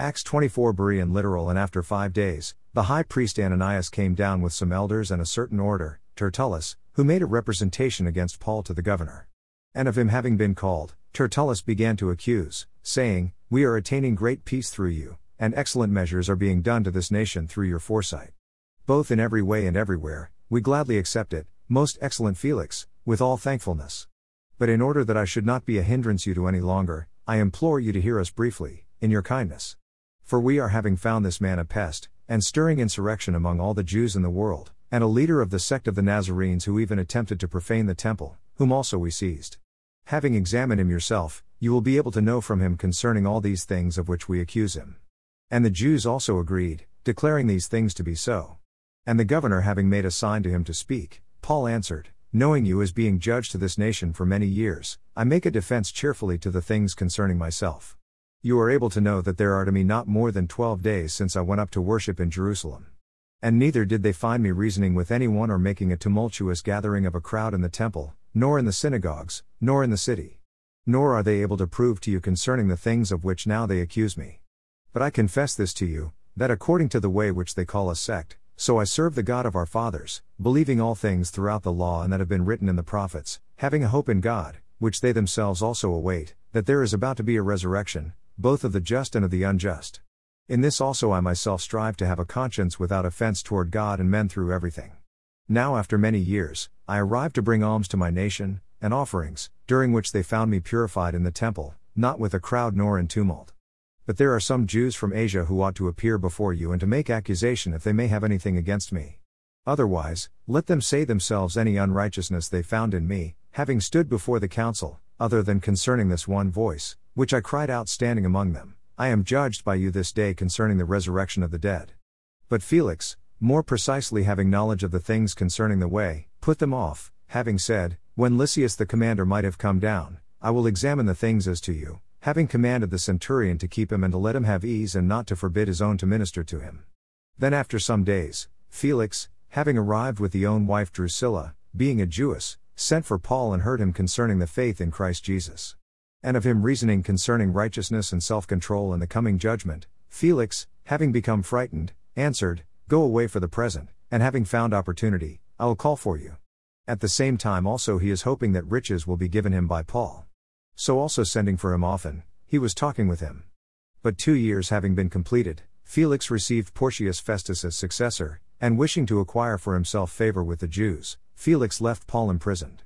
Acts 24 Berean literal And after five days, the high priest Ananias came down with some elders and a certain orator, Tertullus, who made a representation against Paul to the governor. And of him having been called, Tertullus began to accuse, saying, We are attaining great peace through you, and excellent measures are being done to this nation through your foresight. Both in every way and everywhere, we gladly accept it, most excellent Felix, with all thankfulness. But in order that I should not be a hindrance you to any longer, I implore you to hear us briefly, in your kindness. For we are having found this man a pest, and stirring insurrection among all the Jews in the world, and a leader of the sect of the Nazarenes who even attempted to profane the temple, whom also we seized. Having examined him yourself, you will be able to know from him concerning all these things of which we accuse him. And the Jews also agreed, declaring these things to be so. And the governor having made a sign to him to speak, Paul answered, Knowing you as being judge to this nation for many years, I make a defense cheerfully to the things concerning myself. You are able to know that there are to me not more than twelve days since I went up to worship in Jerusalem. And neither did they find me reasoning with anyone or making a tumultuous gathering of a crowd in the temple, nor in the synagogues, nor in the city. Nor are they able to prove to you concerning the things of which now they accuse me. But I confess this to you, that according to the way which they call a sect, so I serve the God of our fathers, believing all things throughout the law and that have been written in the prophets, having a hope in God, which they themselves also await, that there is about to be a resurrection, both of the just and of the unjust. In this also I myself strive to have a conscience without offense toward God and men through everything. Now, after many years, I arrived to bring alms to my nation, and offerings, during which they found me purified in the temple, not with a crowd nor in tumult. But there are some Jews from Asia who ought to appear before you and to make accusation if they may have anything against me. Otherwise, let them say themselves any unrighteousness they found in me, having stood before the council, other than concerning this one voice, which I cried out standing among them, I am judged by you this day concerning the resurrection of the dead. But Felix, more precisely having knowledge of the things concerning the way, put them off, having said, When Lysias the commander might have come down, I will examine the things as to you, having commanded the centurion to keep him and to let him have ease and not to forbid his own to minister to him. Then after some days, Felix, having arrived with the own wife Drusilla, being a Jewess, sent for Paul and heard him concerning the faith in Christ Jesus. And of him reasoning concerning righteousness and self control and the coming judgment, Felix, having become frightened, answered, Go away for the present, and having found opportunity, I will call for you. At the same time, also, he is hoping that riches will be given him by Paul. So, also sending for him often, he was talking with him. But two years having been completed, Felix received Porcius Festus as successor, and wishing to acquire for himself favor with the Jews, Felix left Paul imprisoned.